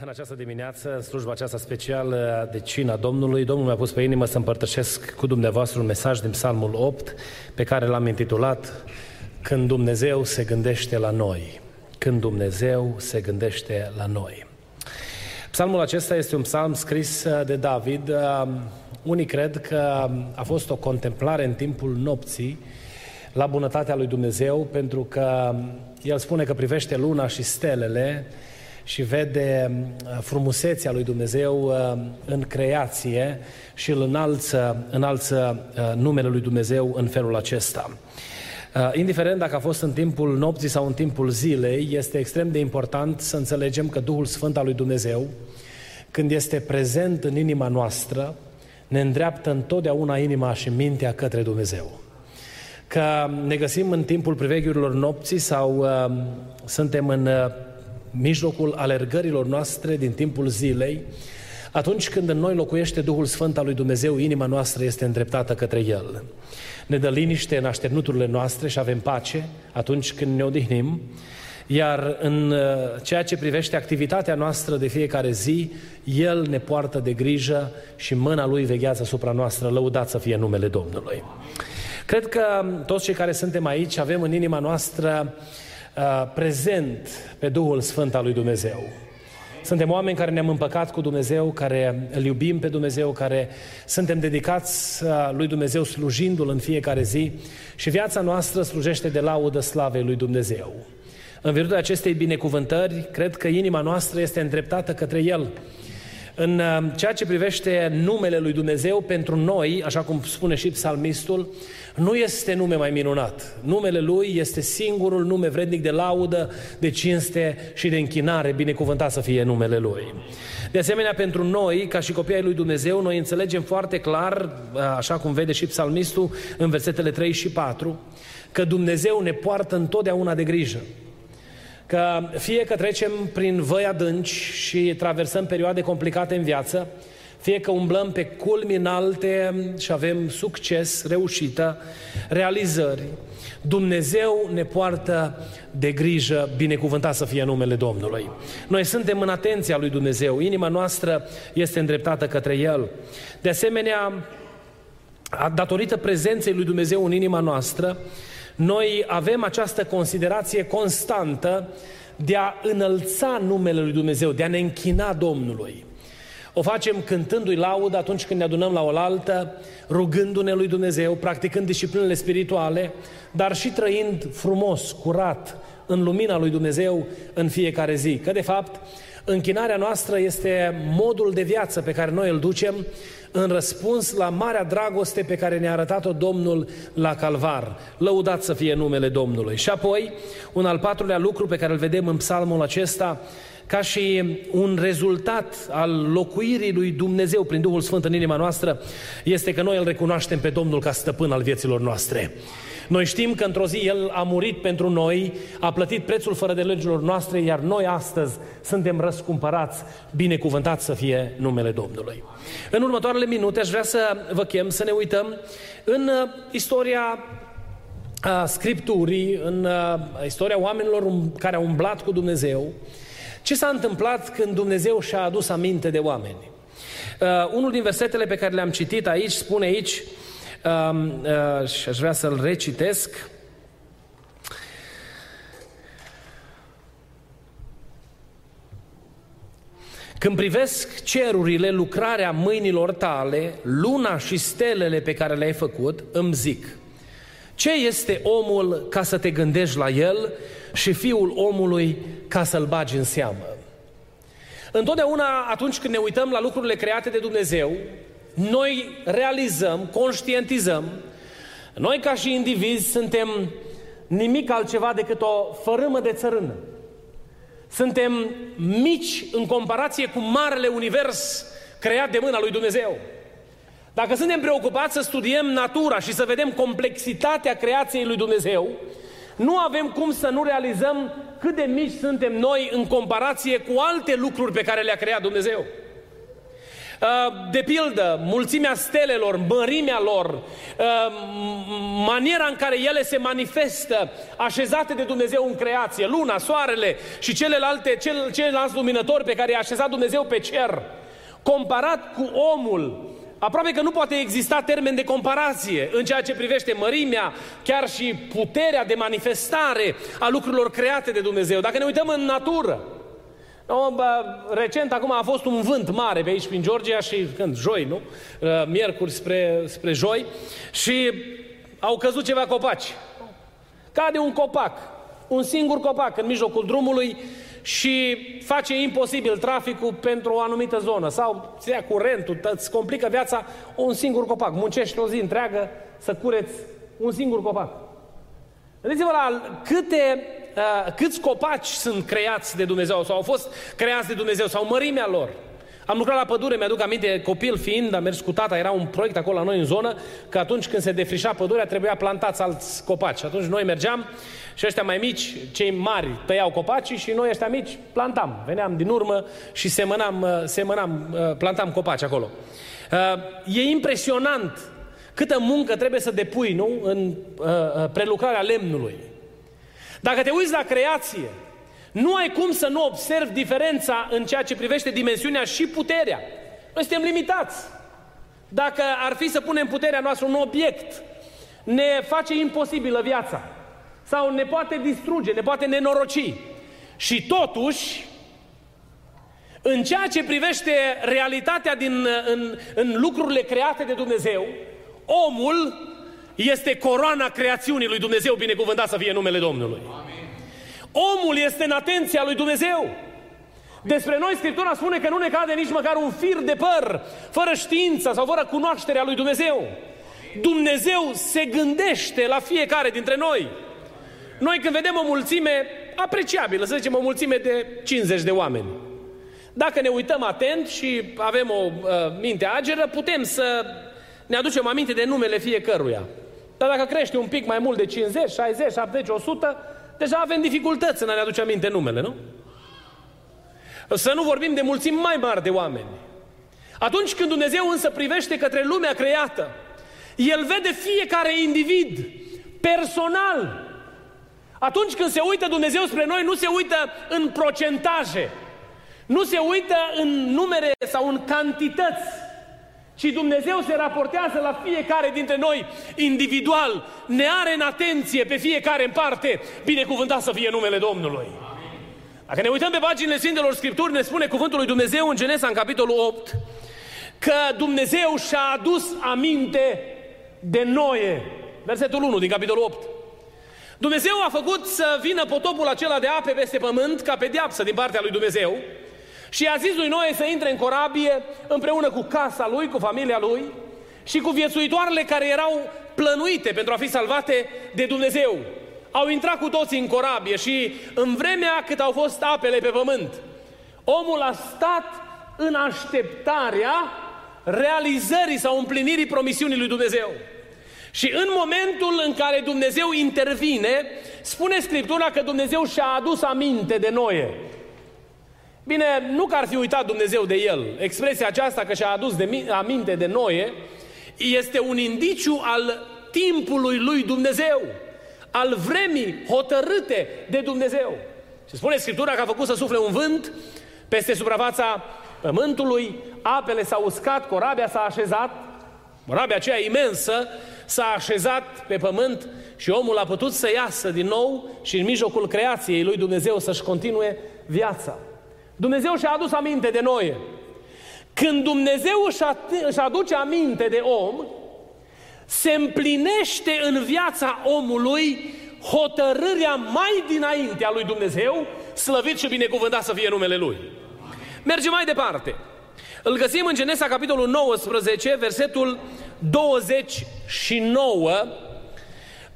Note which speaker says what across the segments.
Speaker 1: În această dimineață, în slujba aceasta specială de cina Domnului, Domnul mi-a pus pe inimă să împărtășesc cu dumneavoastră un mesaj din Psalmul 8, pe care l-am intitulat Când Dumnezeu se gândește la noi. Când Dumnezeu se gândește la noi. Psalmul acesta este un psalm scris de David. Unii cred că a fost o contemplare în timpul nopții la bunătatea lui Dumnezeu, pentru că el spune că privește luna și stelele, și vede uh, frumusețea lui Dumnezeu uh, în creație și îl înalță, înalță uh, numele lui Dumnezeu în felul acesta. Indiferent dacă a fost în timpul nopții sau în timpul zilei, este extrem de important să înțelegem că Duhul Sfânt al lui Dumnezeu, când este prezent în inima noastră, ne îndreaptă întotdeauna inima și mintea către Dumnezeu. Că ne găsim în timpul priveghiurilor nopții sau uh, suntem în uh, mijlocul alergărilor noastre din timpul zilei, atunci când în noi locuiește Duhul Sfânt al lui Dumnezeu, inima noastră este îndreptată către El. Ne dă liniște în așternuturile noastre și avem pace atunci când ne odihnim, iar în uh, ceea ce privește activitatea noastră de fiecare zi, El ne poartă de grijă și mâna Lui veghează asupra noastră, lăudat să fie numele Domnului. Cred că toți cei care suntem aici avem în inima noastră uh, Uh, prezent pe Duhul Sfânt al lui Dumnezeu. Suntem oameni care ne-am împăcat cu Dumnezeu, care îl iubim pe Dumnezeu, care suntem dedicați uh, lui Dumnezeu slujindu-L în fiecare zi și viața noastră slujește de laudă slavei lui Dumnezeu. În virtutea acestei binecuvântări, cred că inima noastră este îndreptată către El. În uh, ceea ce privește numele lui Dumnezeu, pentru noi, așa cum spune și psalmistul, nu este nume mai minunat. Numele Lui este singurul nume vrednic de laudă, de cinste și de închinare, binecuvântat să fie numele Lui. De asemenea, pentru noi, ca și copiii lui Dumnezeu, noi înțelegem foarte clar, așa cum vede și psalmistul în versetele 3 și 4, că Dumnezeu ne poartă întotdeauna de grijă. Că fie că trecem prin văi adânci și traversăm perioade complicate în viață, fie că umblăm pe culmi înalte și avem succes, reușită, realizări, Dumnezeu ne poartă de grijă, binecuvântat să fie numele Domnului. Noi suntem în atenția lui Dumnezeu, inima noastră este îndreptată către El. De asemenea, datorită prezenței lui Dumnezeu în inima noastră, noi avem această considerație constantă de a înălța numele lui Dumnezeu, de a ne închina Domnului. O facem cântându-i laudă atunci când ne adunăm la oaltă, rugându-ne lui Dumnezeu, practicând disciplinele spirituale, dar și trăind frumos, curat, în lumina lui Dumnezeu în fiecare zi. Că de fapt, închinarea noastră este modul de viață pe care noi îl ducem în răspuns la marea dragoste pe care ne-a arătat-o Domnul la Calvar. Lăudat să fie numele Domnului. Și apoi, un al patrulea lucru pe care îl vedem în psalmul acesta, ca și un rezultat al locuirii lui Dumnezeu prin Duhul Sfânt în inima noastră, este că noi îl recunoaștem pe Domnul ca stăpân al vieților noastre. Noi știm că într-o zi El a murit pentru noi, a plătit prețul fără de legilor noastre, iar noi astăzi suntem răscumpărați, binecuvântați să fie numele Domnului. În următoarele minute aș vrea să vă chem să ne uităm în uh, istoria a uh, Scripturii, în uh, istoria oamenilor um, care au umblat cu Dumnezeu, ce s-a întâmplat când Dumnezeu și-a adus aminte de oameni? Uh, unul din versetele pe care le-am citit aici spune aici, uh, uh, și aș vrea să-l recitesc, Când privesc cerurile, lucrarea mâinilor tale, luna și stelele pe care le-ai făcut, îmi zic, ce este omul ca să te gândești la el și fiul omului ca să-l bagi în seamă. Întotdeauna atunci când ne uităm la lucrurile create de Dumnezeu, noi realizăm, conștientizăm, noi ca și indivizi suntem nimic altceva decât o fărâmă de țărână. Suntem mici în comparație cu marele univers creat de mâna lui Dumnezeu. Dacă suntem preocupați să studiem natura și să vedem complexitatea creației lui Dumnezeu, nu avem cum să nu realizăm cât de mici suntem noi în comparație cu alte lucruri pe care le-a creat Dumnezeu. Uh, de pildă, mulțimea stelelor, mărimea lor, uh, maniera în care ele se manifestă, așezate de Dumnezeu în creație, luna, soarele și celelalte, cel, ceilalți luminători pe care i-a așezat Dumnezeu pe cer, comparat cu omul, aproape că nu poate exista termen de comparație în ceea ce privește mărimea, chiar și puterea de manifestare a lucrurilor create de Dumnezeu. Dacă ne uităm în natură, No, bă, recent acum a fost un vânt mare pe aici prin Georgia și când? Joi, nu? Uh, miercuri spre, spre joi și au căzut ceva copaci. Cade un copac, un singur copac în mijlocul drumului și face imposibil traficul pentru o anumită zonă sau ți ia curentul, îți complică viața un singur copac. Muncești o zi întreagă să cureți un singur copac. Gândiți-vă la câte uh, câți copaci sunt creați de Dumnezeu sau au fost creați de Dumnezeu sau mărimea lor. Am lucrat la pădure, mi-aduc aminte, copil fiind, am mers cu tata, era un proiect acolo la noi în zonă, că atunci când se defrișa pădurea trebuia plantați alți copaci. Atunci noi mergeam și ăștia mai mici, cei mari, tăiau copacii și noi ăștia mici plantam. Veneam din urmă și semănam, uh, semănam uh, plantam copaci acolo. Uh, e impresionant câtă muncă trebuie să depui, nu, în prelucrarea lemnului. Dacă te uiți la creație, nu ai cum să nu observi diferența în ceea ce privește dimensiunea și puterea. Noi suntem limitați. Dacă ar fi să punem puterea noastră un obiect, ne face imposibilă viața. Sau ne poate distruge, ne poate nenoroci. Și totuși, în ceea ce privește realitatea din, în, în lucrurile create de Dumnezeu, omul este coroana creațiunii lui Dumnezeu, binecuvântat să fie numele Domnului. Amin. Omul este în atenția lui Dumnezeu. Despre noi Scriptura spune că nu ne cade nici măcar un fir de păr, fără știință sau fără cunoașterea lui Dumnezeu. Dumnezeu se gândește la fiecare dintre noi. Noi când vedem o mulțime apreciabilă, să zicem o mulțime de 50 de oameni, dacă ne uităm atent și avem o uh, minte ageră, putem să ne aducem aminte de numele fiecăruia. Dar dacă crește un pic mai mult de 50, 60, 70, 100, deja avem dificultăți în a ne aduce aminte numele, nu? Să nu vorbim de mulțimi mai mari de oameni. Atunci când Dumnezeu însă privește către lumea creată, El vede fiecare individ personal. Atunci când se uită Dumnezeu spre noi, nu se uită în procentaje, nu se uită în numere sau în cantități, ci Dumnezeu se raportează la fiecare dintre noi individual, ne are în atenție pe fiecare în parte, binecuvântat să fie numele Domnului. Dacă ne uităm pe paginile Sfintelor Scripturi, ne spune cuvântul lui Dumnezeu în Genesa, în capitolul 8, că Dumnezeu și-a adus aminte de Noe. Versetul 1 din capitolul 8. Dumnezeu a făcut să vină potopul acela de ape peste pământ ca pedeapsă din partea lui Dumnezeu și a zis lui Noe să intre în corabie împreună cu casa lui, cu familia lui și cu viețuitoarele care erau plănuite pentru a fi salvate de Dumnezeu. Au intrat cu toții în corabie și în vremea cât au fost apele pe pământ, omul a stat în așteptarea realizării sau împlinirii promisiunii lui Dumnezeu. Și în momentul în care Dumnezeu intervine, spune Scriptura că Dumnezeu și-a adus aminte de Noe. Bine, nu că ar fi uitat Dumnezeu de el. Expresia aceasta că și-a adus de aminte de Noe este un indiciu al timpului lui Dumnezeu, al vremii hotărâte de Dumnezeu. Și spune Scriptura că a făcut să sufle un vânt peste suprafața pământului, apele s-au uscat, corabia s-a așezat, corabia aceea imensă s-a așezat pe pământ și omul a putut să iasă din nou și în mijlocul creației lui Dumnezeu să-și continue viața. Dumnezeu și-a adus aminte de noi. Când Dumnezeu își aduce aminte de om, se împlinește în viața omului hotărârea mai dinainte a lui Dumnezeu, slăvit și binecuvântat să fie numele Lui. Mergem mai departe. Îl găsim în Genesa, capitolul 19, versetul 29,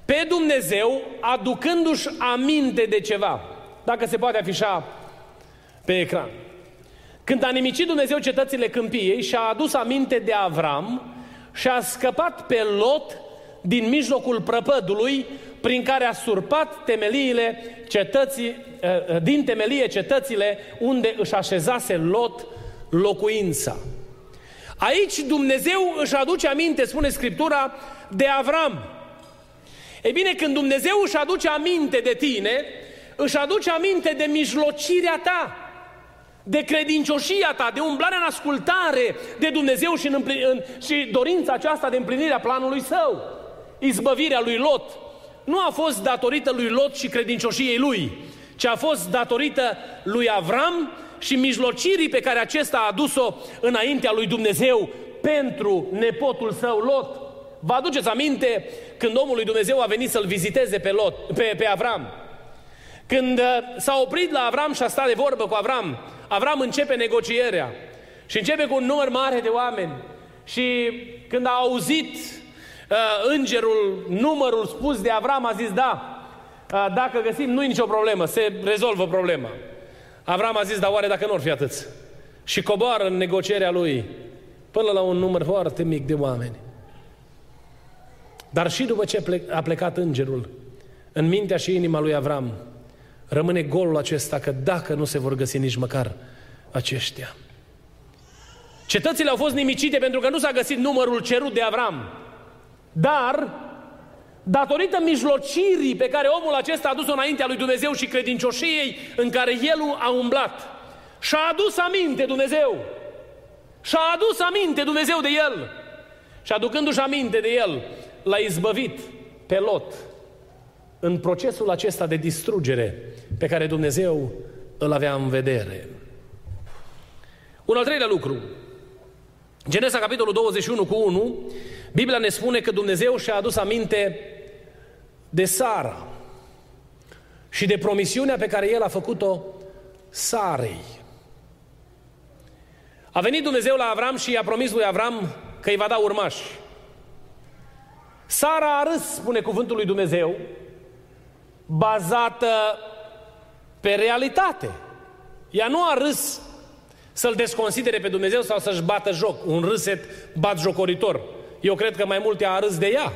Speaker 1: pe Dumnezeu aducându-și aminte de ceva. Dacă se poate afișa pe ecran. Când a nimicit Dumnezeu cetățile câmpiei și a adus aminte de Avram și a scăpat pe Lot din mijlocul prăpădului prin care a surpat temeliile cetății, eh, eh, din temelie cetățile unde își așezase Lot locuința. Aici Dumnezeu își aduce aminte, spune Scriptura, de Avram. Ei bine, când Dumnezeu își aduce aminte de tine, își aduce aminte de mijlocirea ta, de credincioșia ta, de umblarea în ascultare de Dumnezeu și, în împlin, în, și dorința aceasta de împlinirea planului său. Izbăvirea lui Lot nu a fost datorită lui Lot și credincioșiei lui, ci a fost datorită lui Avram și mijlocirii pe care acesta a adus-o înaintea lui Dumnezeu pentru nepotul său Lot. Vă aduceți aminte când omul lui Dumnezeu a venit să-l viziteze pe, Lot, pe, pe Avram? Când uh, s-a oprit la Avram și a stat de vorbă cu Avram, Avram începe negocierea și începe cu un număr mare de oameni. Și când a auzit uh, îngerul numărul spus de Avram, a zis da, uh, dacă găsim, nu e nicio problemă, se rezolvă problema. Avram a zis, dar oare dacă nu ar fi atât? Și coboară în negocierea lui până la un număr foarte mic de oameni. Dar și după ce a plecat îngerul, în mintea și inima lui Avram, rămâne golul acesta că dacă nu se vor găsi nici măcar aceștia. Cetățile au fost nimicite pentru că nu s-a găsit numărul cerut de Avram. Dar, datorită mijlocirii pe care omul acesta a adus-o înaintea lui Dumnezeu și credincioșiei în care el a umblat, și-a adus aminte Dumnezeu. Și-a adus aminte Dumnezeu de el. Și aducându-și aminte de el, l-a izbăvit pe Lot în procesul acesta de distrugere pe care Dumnezeu îl avea în vedere. Un al treilea lucru. Genesa, capitolul 21 cu 1, Biblia ne spune că Dumnezeu și-a adus aminte de Sara și de promisiunea pe care El a făcut-o Sarei. A venit Dumnezeu la Avram și i-a promis lui Avram că îi va da urmași. Sara a râs, spune cuvântul lui Dumnezeu, bazată pe realitate. Ea nu a râs să-L desconsidere pe Dumnezeu sau să-și bată joc. Un râset bat jocoritor. Eu cred că mai mult ea a râs de ea.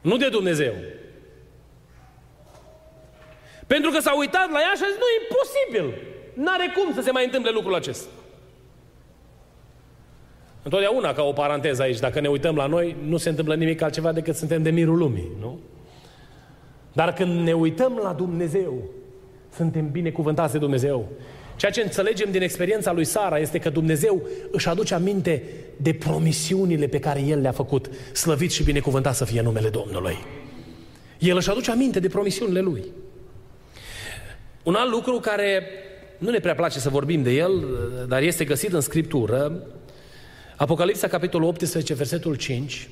Speaker 1: Nu de Dumnezeu. Pentru că s-a uitat la ea și a zis, nu, e imposibil. N-are cum să se mai întâmple lucrul acesta. Întotdeauna, ca o paranteză aici, dacă ne uităm la noi, nu se întâmplă nimic altceva decât suntem de mirul lumii, nu? Dar când ne uităm la Dumnezeu, suntem binecuvântați de Dumnezeu. Ceea ce înțelegem din experiența lui Sara este că Dumnezeu își aduce aminte de promisiunile pe care El le-a făcut. Slăvit și binecuvântat să fie numele Domnului. El își aduce aminte de promisiunile Lui. Un alt lucru care nu ne prea place să vorbim de el, dar este găsit în Scriptură, Apocalipsa, capitolul 18, versetul 5,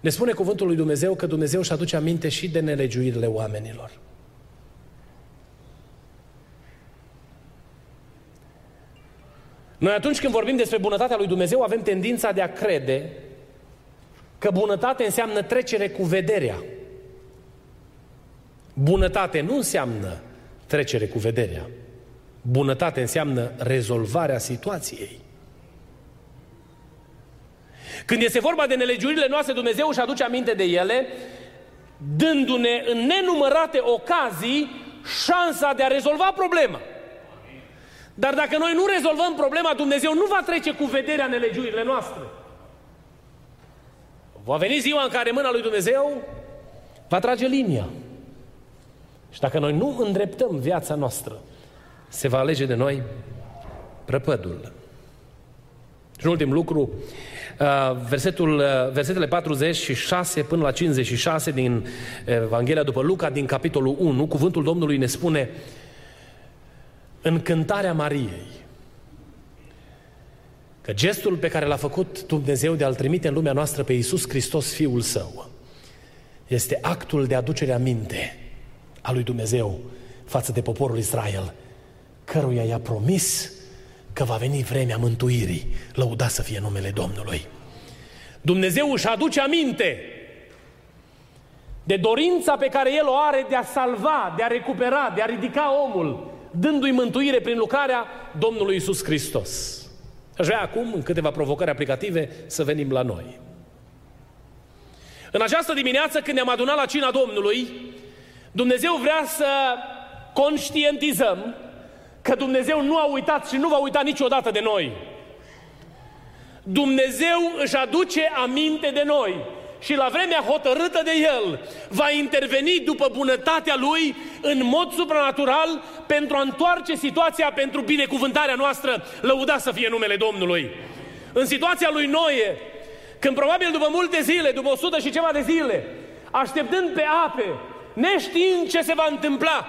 Speaker 1: ne spune cuvântul lui Dumnezeu că Dumnezeu își aduce aminte și de nelegiuirile oamenilor. Noi atunci când vorbim despre bunătatea lui Dumnezeu avem tendința de a crede că bunătate înseamnă trecere cu vederea. Bunătate nu înseamnă trecere cu vederea. Bunătate înseamnă rezolvarea situației. Când este vorba de nelegiurile noastre, Dumnezeu își aduce aminte de ele, dându-ne în nenumărate ocazii șansa de a rezolva problema. Dar dacă noi nu rezolvăm problema, Dumnezeu nu va trece cu vederea nelegiurile noastre. Va veni ziua în care mâna lui Dumnezeu va trage linia. Și dacă noi nu îndreptăm viața noastră, se va alege de noi prăpădul. Și un ultim lucru, uh, versetul, uh, versetele 46 până la 56 din Evanghelia după Luca, din capitolul 1, cuvântul Domnului ne spune în cântarea Mariei că gestul pe care l-a făcut Dumnezeu de a-L trimite în lumea noastră pe Iisus Hristos, Fiul Său, este actul de aducere aminte a lui Dumnezeu față de poporul Israel, căruia i-a promis că va veni vremea mântuirii, lăuda să fie numele Domnului. Dumnezeu își aduce aminte de dorința pe care El o are de a salva, de a recupera, de a ridica omul dându-i mântuire prin lucrarea Domnului Isus Hristos. Aș vrea acum, în câteva provocări aplicative, să venim la noi. În această dimineață, când ne-am adunat la cina Domnului, Dumnezeu vrea să conștientizăm că Dumnezeu nu a uitat și nu va uita niciodată de noi. Dumnezeu își aduce aminte de noi și la vremea hotărâtă de El va interveni după bunătatea Lui în mod supranatural pentru a întoarce situația pentru binecuvântarea noastră, lăuda să fie numele Domnului. În situația lui Noe, când probabil după multe zile, după 100 și ceva de zile, așteptând pe ape, neștiind ce se va întâmpla,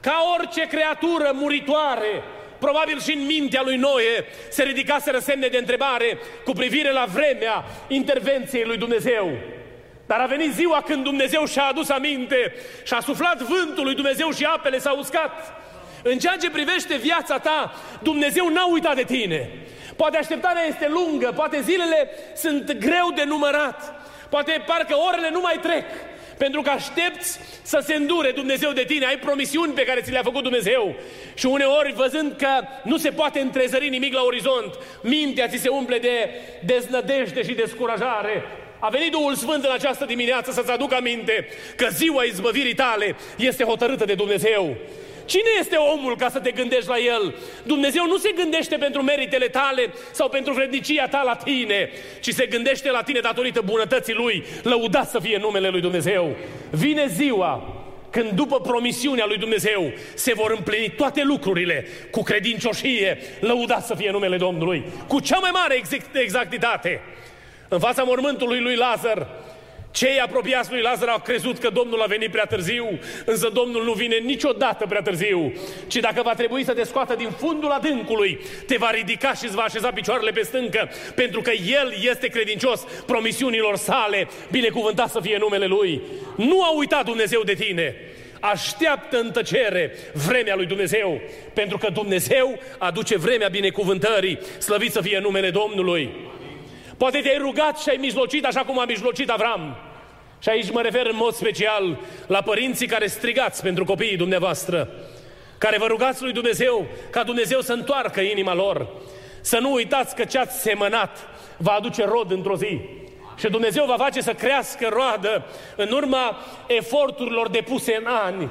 Speaker 1: ca orice creatură muritoare, probabil și în mintea lui Noe se ridicaseră semne de întrebare cu privire la vremea intervenției lui Dumnezeu. Dar a venit ziua când Dumnezeu și-a adus aminte și a suflat vântul lui Dumnezeu și apele s-au uscat. În ceea ce privește viața ta, Dumnezeu n-a uitat de tine. Poate așteptarea este lungă, poate zilele sunt greu de numărat, poate parcă orele nu mai trec, pentru că aștepți să se îndure Dumnezeu de tine, ai promisiuni pe care ți le-a făcut Dumnezeu. Și uneori, văzând că nu se poate întrezări nimic la orizont, mintea ți se umple de deznădejde și descurajare. A venit Duhul Sfânt în această dimineață să-ți aducă aminte că ziua izbăvirii tale este hotărâtă de Dumnezeu. Cine este omul ca să te gândești la el? Dumnezeu nu se gândește pentru meritele tale sau pentru vrednicia ta la tine, ci se gândește la tine datorită bunătății Lui. Lăudat să fie numele Lui Dumnezeu. Vine ziua când după promisiunea lui Dumnezeu se vor împlini toate lucrurile cu credincioșie, lăudat să fie numele Domnului, cu cea mai mare exactitate. În fața mormântului lui Lazar, cei apropiați lui Lazar au crezut că Domnul a venit prea târziu, însă Domnul nu vine niciodată prea târziu, ci dacă va trebui să te scoată din fundul adâncului, te va ridica și îți va așeza picioarele pe stâncă, pentru că El este credincios promisiunilor sale, binecuvântat să fie numele Lui. Nu a uitat Dumnezeu de tine, așteaptă în tăcere vremea lui Dumnezeu, pentru că Dumnezeu aduce vremea binecuvântării, slăvit să fie numele Domnului. Poate te-ai rugat și ai mijlocit așa cum a mijlocit Avram. Și aici mă refer în mod special la părinții care strigați pentru copiii dumneavoastră, care vă rugați lui Dumnezeu ca Dumnezeu să întoarcă inima lor. Să nu uitați că ce ați semănat va aduce rod într-o zi. Și Dumnezeu va face să crească roadă în urma eforturilor depuse în ani.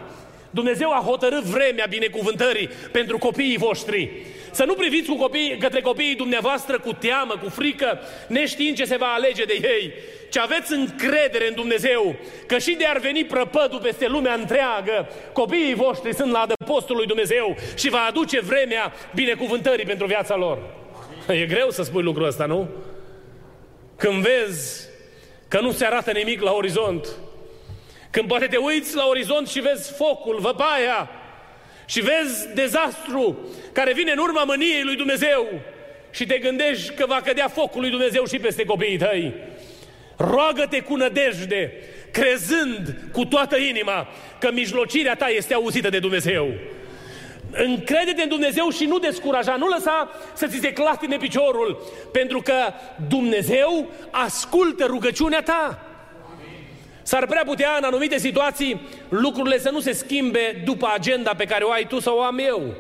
Speaker 1: Dumnezeu a hotărât vremea binecuvântării pentru copiii voștri. Să nu priviți cu copii, către copiii dumneavoastră cu teamă, cu frică, neștiind ce se va alege de ei, ci aveți încredere în Dumnezeu că și de ar veni prăpădul peste lumea întreagă, copiii voștri sunt la adăpostul lui Dumnezeu și va aduce vremea binecuvântării pentru viața lor. E greu să spui lucrul ăsta, nu? Când vezi că nu se arată nimic la orizont, când poate te uiți la orizont și vezi focul, văpaia, și vezi dezastru care vine în urma mâniei lui Dumnezeu și te gândești că va cădea focul lui Dumnezeu și peste copiii tăi. Roagă-te cu nădejde, crezând cu toată inima că mijlocirea ta este auzită de Dumnezeu. Încrede-te în Dumnezeu și nu descuraja, nu lăsa să ți se clatine piciorul, pentru că Dumnezeu ascultă rugăciunea ta. S-ar prea putea în anumite situații lucrurile să nu se schimbe după agenda pe care o ai tu sau o am eu.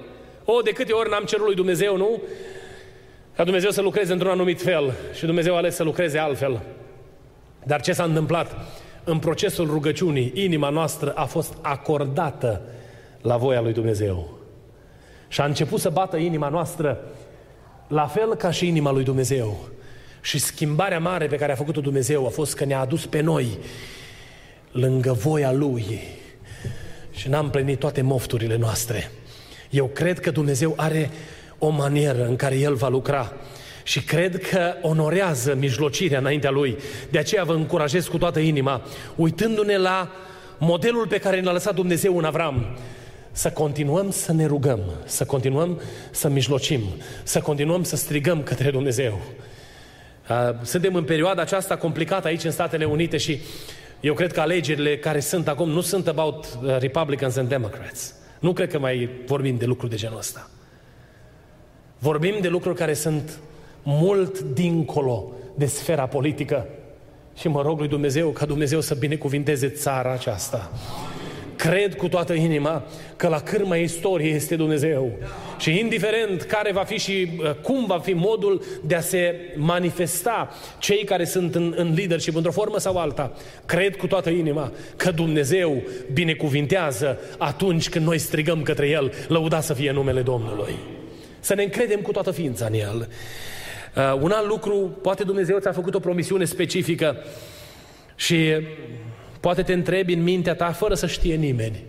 Speaker 1: O, de câte ori n-am cerut lui Dumnezeu, nu? Ca Dumnezeu să lucreze într-un anumit fel și Dumnezeu a ales să lucreze altfel. Dar ce s-a întâmplat? În procesul rugăciunii, inima noastră a fost acordată la voia lui Dumnezeu. Și a început să bată inima noastră la fel ca și inima lui Dumnezeu. Și schimbarea mare pe care a făcut-o Dumnezeu a fost că ne-a adus pe noi lângă voia Lui și n-am plinit toate mofturile noastre. Eu cred că Dumnezeu are o manieră în care El va lucra și cred că onorează mijlocirea înaintea Lui. De aceea vă încurajez cu toată inima, uitându-ne la modelul pe care ne-a lăsat Dumnezeu în Avram, să continuăm să ne rugăm, să continuăm să mijlocim, să continuăm să strigăm către Dumnezeu. Suntem în perioada aceasta complicată aici în Statele Unite și eu cred că alegerile care sunt acum nu sunt about uh, Republicans and Democrats. Nu cred că mai vorbim de lucruri de genul ăsta. Vorbim de lucruri care sunt mult dincolo de sfera politică. Și mă rog lui Dumnezeu ca Dumnezeu să binecuvinteze țara aceasta. Cred cu toată inima că la cârma istoriei este Dumnezeu. Și indiferent care va fi și uh, cum va fi modul de a se manifesta cei care sunt în, în leadership, într-o formă sau alta, cred cu toată inima că Dumnezeu binecuvintează atunci când noi strigăm către El, lăuda să fie numele Domnului. Să ne încredem cu toată ființa în El. Uh, un alt lucru, poate Dumnezeu ți-a făcut o promisiune specifică și poate te întrebi în mintea ta fără să știe nimeni.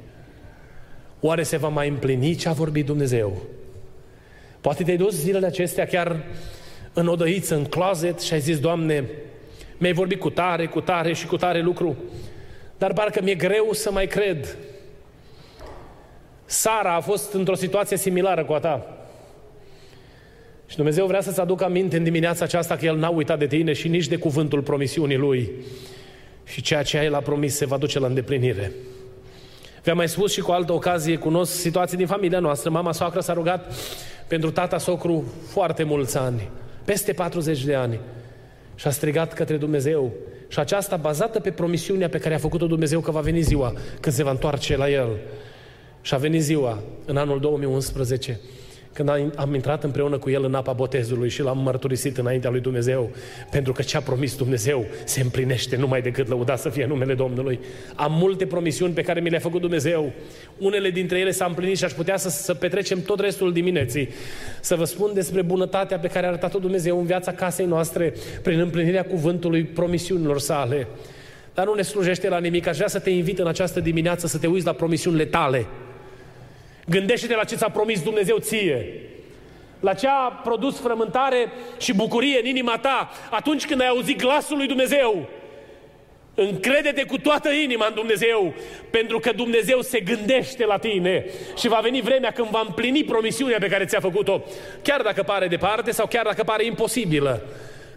Speaker 1: Oare se va mai împlini ce a vorbit Dumnezeu? Poate te-ai dus zilele acestea chiar în odăiță, în closet și ai zis, Doamne, mi-ai vorbit cu tare, cu tare și cu tare lucru, dar parcă mi-e greu să mai cred. Sara a fost într-o situație similară cu a ta. Și Dumnezeu vrea să-ți aducă aminte în dimineața aceasta că El n-a uitat de tine și nici de cuvântul promisiunii Lui. Și ceea ce El a promis se va duce la îndeplinire. Vi-am mai spus și cu altă ocazie, cunosc situații din familia noastră. Mama soacră s-a rugat pentru tata socru foarte mulți ani, peste 40 de ani. Și a strigat către Dumnezeu. Și aceasta bazată pe promisiunea pe care a făcut-o Dumnezeu că va veni ziua când se va întoarce la el. Și a venit ziua în anul 2011 când am intrat împreună cu el în apa botezului și l-am mărturisit înaintea lui Dumnezeu, pentru că ce a promis Dumnezeu se împlinește numai decât lăuda să fie numele Domnului. Am multe promisiuni pe care mi le-a făcut Dumnezeu. Unele dintre ele s-au împlinit și aș putea să, să petrecem tot restul dimineții. Să vă spun despre bunătatea pe care a arătat-o Dumnezeu în viața casei noastre prin împlinirea cuvântului promisiunilor sale. Dar nu ne slujește la nimic. Aș vrea să te invit în această dimineață să te uiți la promisiunile tale Gândește-te la ce ți-a promis Dumnezeu ție. La ce a produs frământare și bucurie în inima ta atunci când ai auzit glasul lui Dumnezeu. Încrede-te cu toată inima în Dumnezeu, pentru că Dumnezeu se gândește la tine și va veni vremea când va împlini promisiunea pe care ți-a făcut-o, chiar dacă pare departe sau chiar dacă pare imposibilă.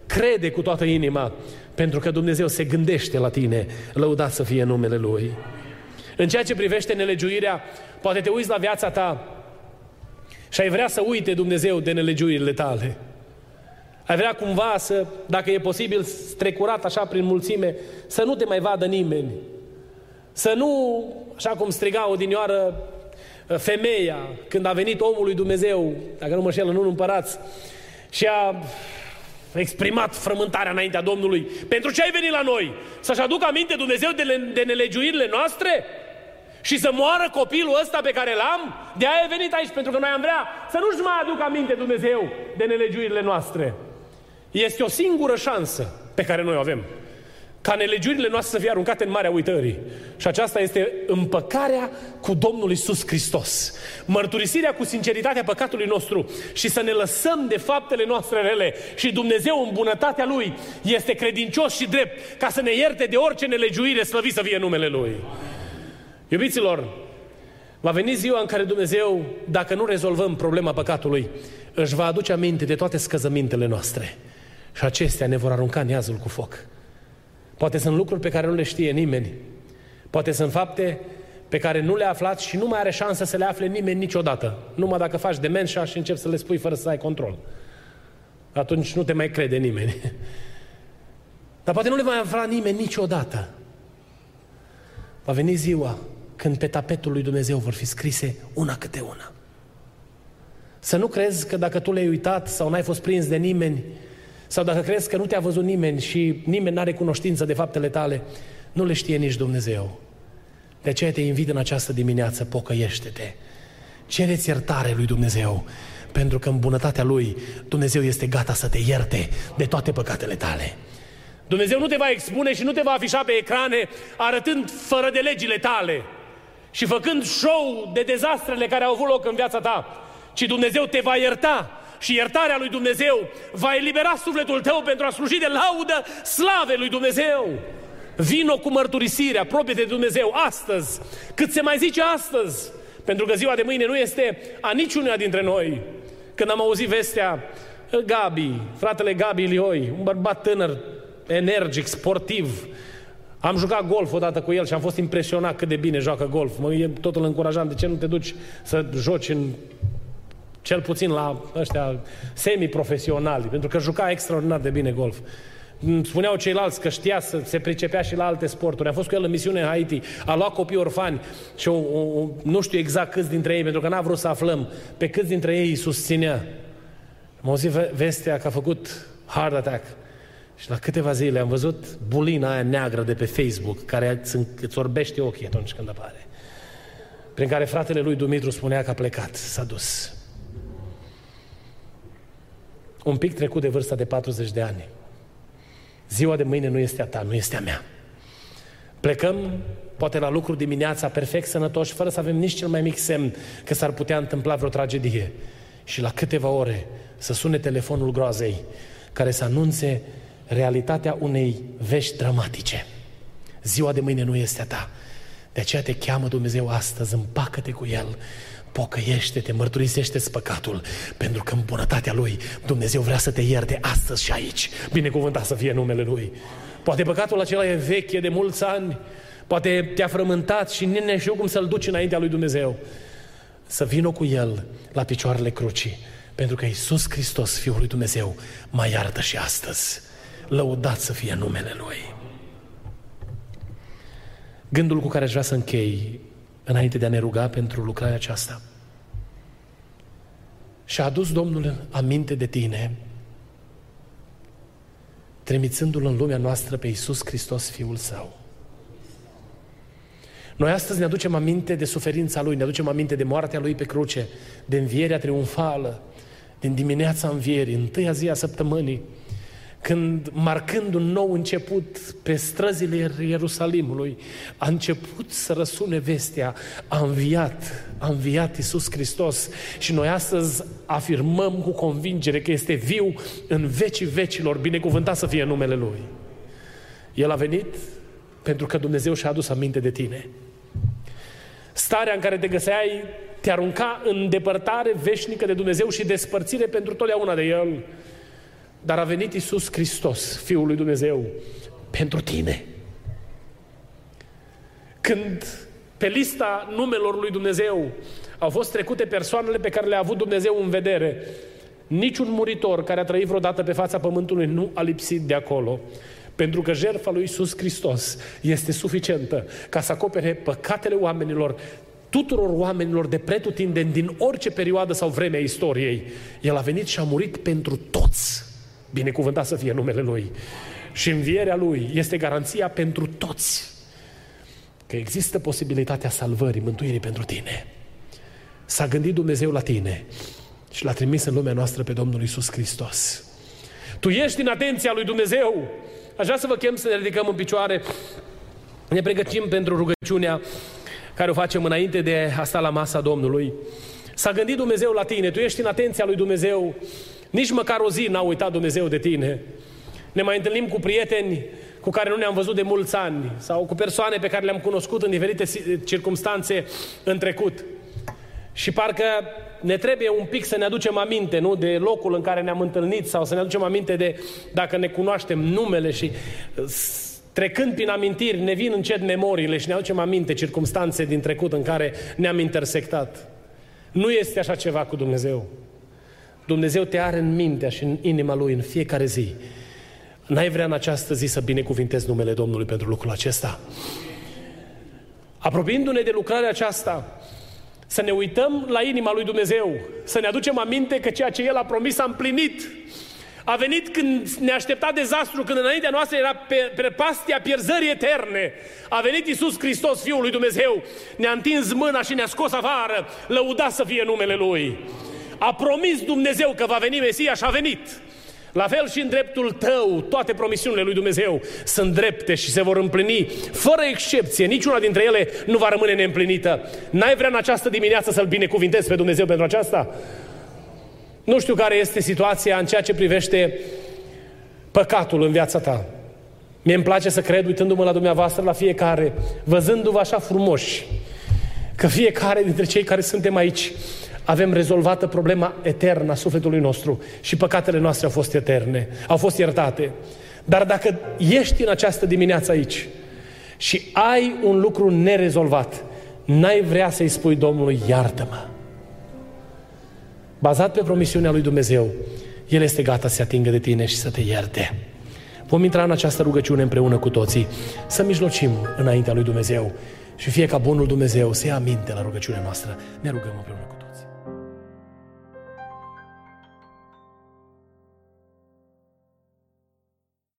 Speaker 1: Crede cu toată inima, pentru că Dumnezeu se gândește la tine, lăudat să fie numele Lui. În ceea ce privește nelegiuirea, poate te uiți la viața ta și ai vrea să uite Dumnezeu de nelegiuirile tale. Ai vrea cumva să, dacă e posibil, strecurat așa prin mulțime, să nu te mai vadă nimeni. Să nu, așa cum striga odinioară femeia, când a venit omul lui Dumnezeu, dacă nu mă șel, în unul împărați, și a exprimat frământarea înaintea Domnului. Pentru ce ai venit la noi? Să-și aducă aminte Dumnezeu de, de nelegiuirile noastre? Și să moară copilul ăsta pe care l-am, de aia e venit aici, pentru că noi am vrea să nu-și mai aducă aminte Dumnezeu de nelegiuirile noastre. Este o singură șansă pe care noi o avem. Ca nelegiuirile noastre să fie aruncate în marea uitării. Și aceasta este împăcarea cu Domnul Isus Hristos. Mărturisirea cu sinceritatea păcatului nostru și să ne lăsăm de faptele noastre rele. Și Dumnezeu în bunătatea Lui este credincios și drept ca să ne ierte de orice nelegiuire slăvit să fie numele Lui. Iubiților, va veni ziua în care Dumnezeu, dacă nu rezolvăm problema păcatului, își va aduce aminte de toate scăzămintele noastre. Și acestea ne vor arunca în iazul cu foc. Poate sunt lucruri pe care nu le știe nimeni. Poate sunt fapte pe care nu le-a aflat și nu mai are șansă să le afle nimeni niciodată. Numai dacă faci demenșa și începi să le spui fără să ai control. Atunci nu te mai crede nimeni. Dar poate nu le va afla nimeni niciodată. Va veni ziua când pe tapetul lui Dumnezeu vor fi scrise una câte una. Să nu crezi că dacă tu le-ai uitat sau n-ai fost prins de nimeni, sau dacă crezi că nu te-a văzut nimeni și nimeni n-are cunoștință de faptele tale, nu le știe nici Dumnezeu. De aceea te invit în această dimineață, pocăiește-te. Cereți iertare lui Dumnezeu, pentru că în bunătatea Lui Dumnezeu este gata să te ierte de toate păcatele tale. Dumnezeu nu te va expune și nu te va afișa pe ecrane arătând fără de legile tale și făcând show de dezastrele care au avut loc în viața ta, ci Dumnezeu te va ierta și iertarea lui Dumnezeu va elibera sufletul tău pentru a sluji de laudă slave lui Dumnezeu. Vino cu mărturisirea, apropie de Dumnezeu astăzi, cât se mai zice astăzi, pentru că ziua de mâine nu este a niciunea dintre noi. Când am auzit vestea, Gabi, fratele Gabi Ilioi, un bărbat tânăr, energic, sportiv, am jucat golf odată cu el și am fost impresionat cât de bine joacă golf. Mă, totul încurajam, de ce nu te duci să joci în cel puțin la ăștia semi-profesionali, pentru că juca extraordinar de bine golf. Spuneau ceilalți că știa să se pricepea și la alte sporturi. A fost cu el în misiune în Haiti, a luat copii orfani și o, o, nu știu exact câți dintre ei, pentru că n-a vrut să aflăm pe câți dintre ei îi susținea. Am auzit vestea că a făcut heart attack. Și la câteva zile am văzut bulina aia neagră de pe Facebook, care îți orbește ochii atunci când apare. Prin care fratele lui Dumitru spunea că a plecat, s-a dus. Un pic trecut de vârsta de 40 de ani. Ziua de mâine nu este a ta, nu este a mea. Plecăm, poate la lucru dimineața, perfect sănătoși, fără să avem nici cel mai mic semn că s-ar putea întâmpla vreo tragedie. Și la câteva ore să sune telefonul groazei care să anunțe realitatea unei vești dramatice. Ziua de mâine nu este a ta. De aceea te cheamă Dumnezeu astăzi, împacă-te cu El, pocăiește-te, mărturisește-ți păcatul, pentru că în bunătatea Lui Dumnezeu vrea să te ierte astăzi și aici. Binecuvântat să fie numele Lui. Poate păcatul acela e veche de mulți ani, poate te-a frământat și nu știu cum să-L duci înaintea Lui Dumnezeu. Să vină cu El la picioarele crucii, pentru că Iisus Hristos, Fiul lui Dumnezeu, mai iartă și astăzi. Lăudat să fie numele Lui. Gândul cu care aș vrea să închei înainte de a ne ruga pentru lucrarea aceasta. Și a adus Domnul aminte de tine, trimițându-L în lumea noastră pe Iisus Hristos, Fiul Său. Noi astăzi ne aducem aminte de suferința Lui, ne aducem aminte de moartea Lui pe cruce, de învierea triumfală, din dimineața învierii, întâia zi a săptămânii, când, marcând un nou început pe străzile Ierusalimului, a început să răsune vestea, a înviat, a înviat Iisus Hristos și noi astăzi afirmăm cu convingere că este viu în vecii vecilor, binecuvântat să fie numele Lui. El a venit pentru că Dumnezeu și-a adus aminte de tine. Starea în care te găseai te arunca în depărtare veșnică de Dumnezeu și despărțire pentru totdeauna de El. Dar a venit Isus Hristos, Fiul lui Dumnezeu, pentru tine. Când pe lista numelor lui Dumnezeu au fost trecute persoanele pe care le-a avut Dumnezeu în vedere, niciun muritor care a trăit vreodată pe fața pământului nu a lipsit de acolo. Pentru că jertfa lui Isus Hristos este suficientă ca să acopere păcatele oamenilor, tuturor oamenilor de pretutindeni din orice perioadă sau vreme a istoriei. El a venit și a murit pentru toți. Binecuvântat să fie numele Lui. Și învierea Lui este garanția pentru toți că există posibilitatea salvării, mântuirii pentru tine. S-a gândit Dumnezeu la tine și l-a trimis în lumea noastră pe Domnul Isus Hristos. Tu ești în atenția lui Dumnezeu. Aș vrea să vă chem să ne ridicăm în picioare. Ne pregătim pentru rugăciunea care o facem înainte de a sta la masa Domnului. S-a gândit Dumnezeu la tine, tu ești în atenția lui Dumnezeu nici măcar o zi n-a uitat Dumnezeu de tine. Ne mai întâlnim cu prieteni cu care nu ne-am văzut de mulți ani sau cu persoane pe care le-am cunoscut în diferite circunstanțe în trecut. Și parcă ne trebuie un pic să ne aducem aminte, nu? De locul în care ne-am întâlnit sau să ne aducem aminte de dacă ne cunoaștem numele și trecând prin amintiri ne vin încet memoriile și ne aducem aminte circumstanțe din trecut în care ne-am intersectat. Nu este așa ceva cu Dumnezeu. Dumnezeu te are în mintea și în inima Lui în fiecare zi. N-ai vrea în această zi să binecuvintezi numele Domnului pentru lucrul acesta? Apropiindu-ne de lucrarea aceasta, să ne uităm la inima lui Dumnezeu, să ne aducem aminte că ceea ce El a promis a împlinit. A venit când ne aștepta dezastru, când înaintea noastră era pe, pe pastia pierzării eterne. A venit Iisus Hristos, Fiul lui Dumnezeu, ne-a întins mâna și ne-a scos afară. Lăuda să fie numele Lui. A promis Dumnezeu că va veni Mesia și a venit. La fel și în dreptul tău, toate promisiunile lui Dumnezeu sunt drepte și se vor împlini, fără excepție, niciuna dintre ele nu va rămâne neîmplinită. N-ai vrea în această dimineață să-L binecuvintezi pe Dumnezeu pentru aceasta? Nu știu care este situația în ceea ce privește păcatul în viața ta. Mie îmi place să cred, uitându-mă la dumneavoastră, la fiecare, văzându-vă așa frumoși, că fiecare dintre cei care suntem aici avem rezolvată problema eternă a sufletului nostru și păcatele noastre au fost eterne, au fost iertate. Dar dacă ești în această dimineață aici și ai un lucru nerezolvat, n-ai vrea să-i spui Domnului, iartă-mă. Bazat pe promisiunea lui Dumnezeu, El este gata să se atingă de tine și să te ierte. Vom intra în această rugăciune împreună cu toții, să mijlocim înaintea lui Dumnezeu și fie ca bunul Dumnezeu să ia aminte la rugăciunea noastră. Ne rugăm împreună cu toții.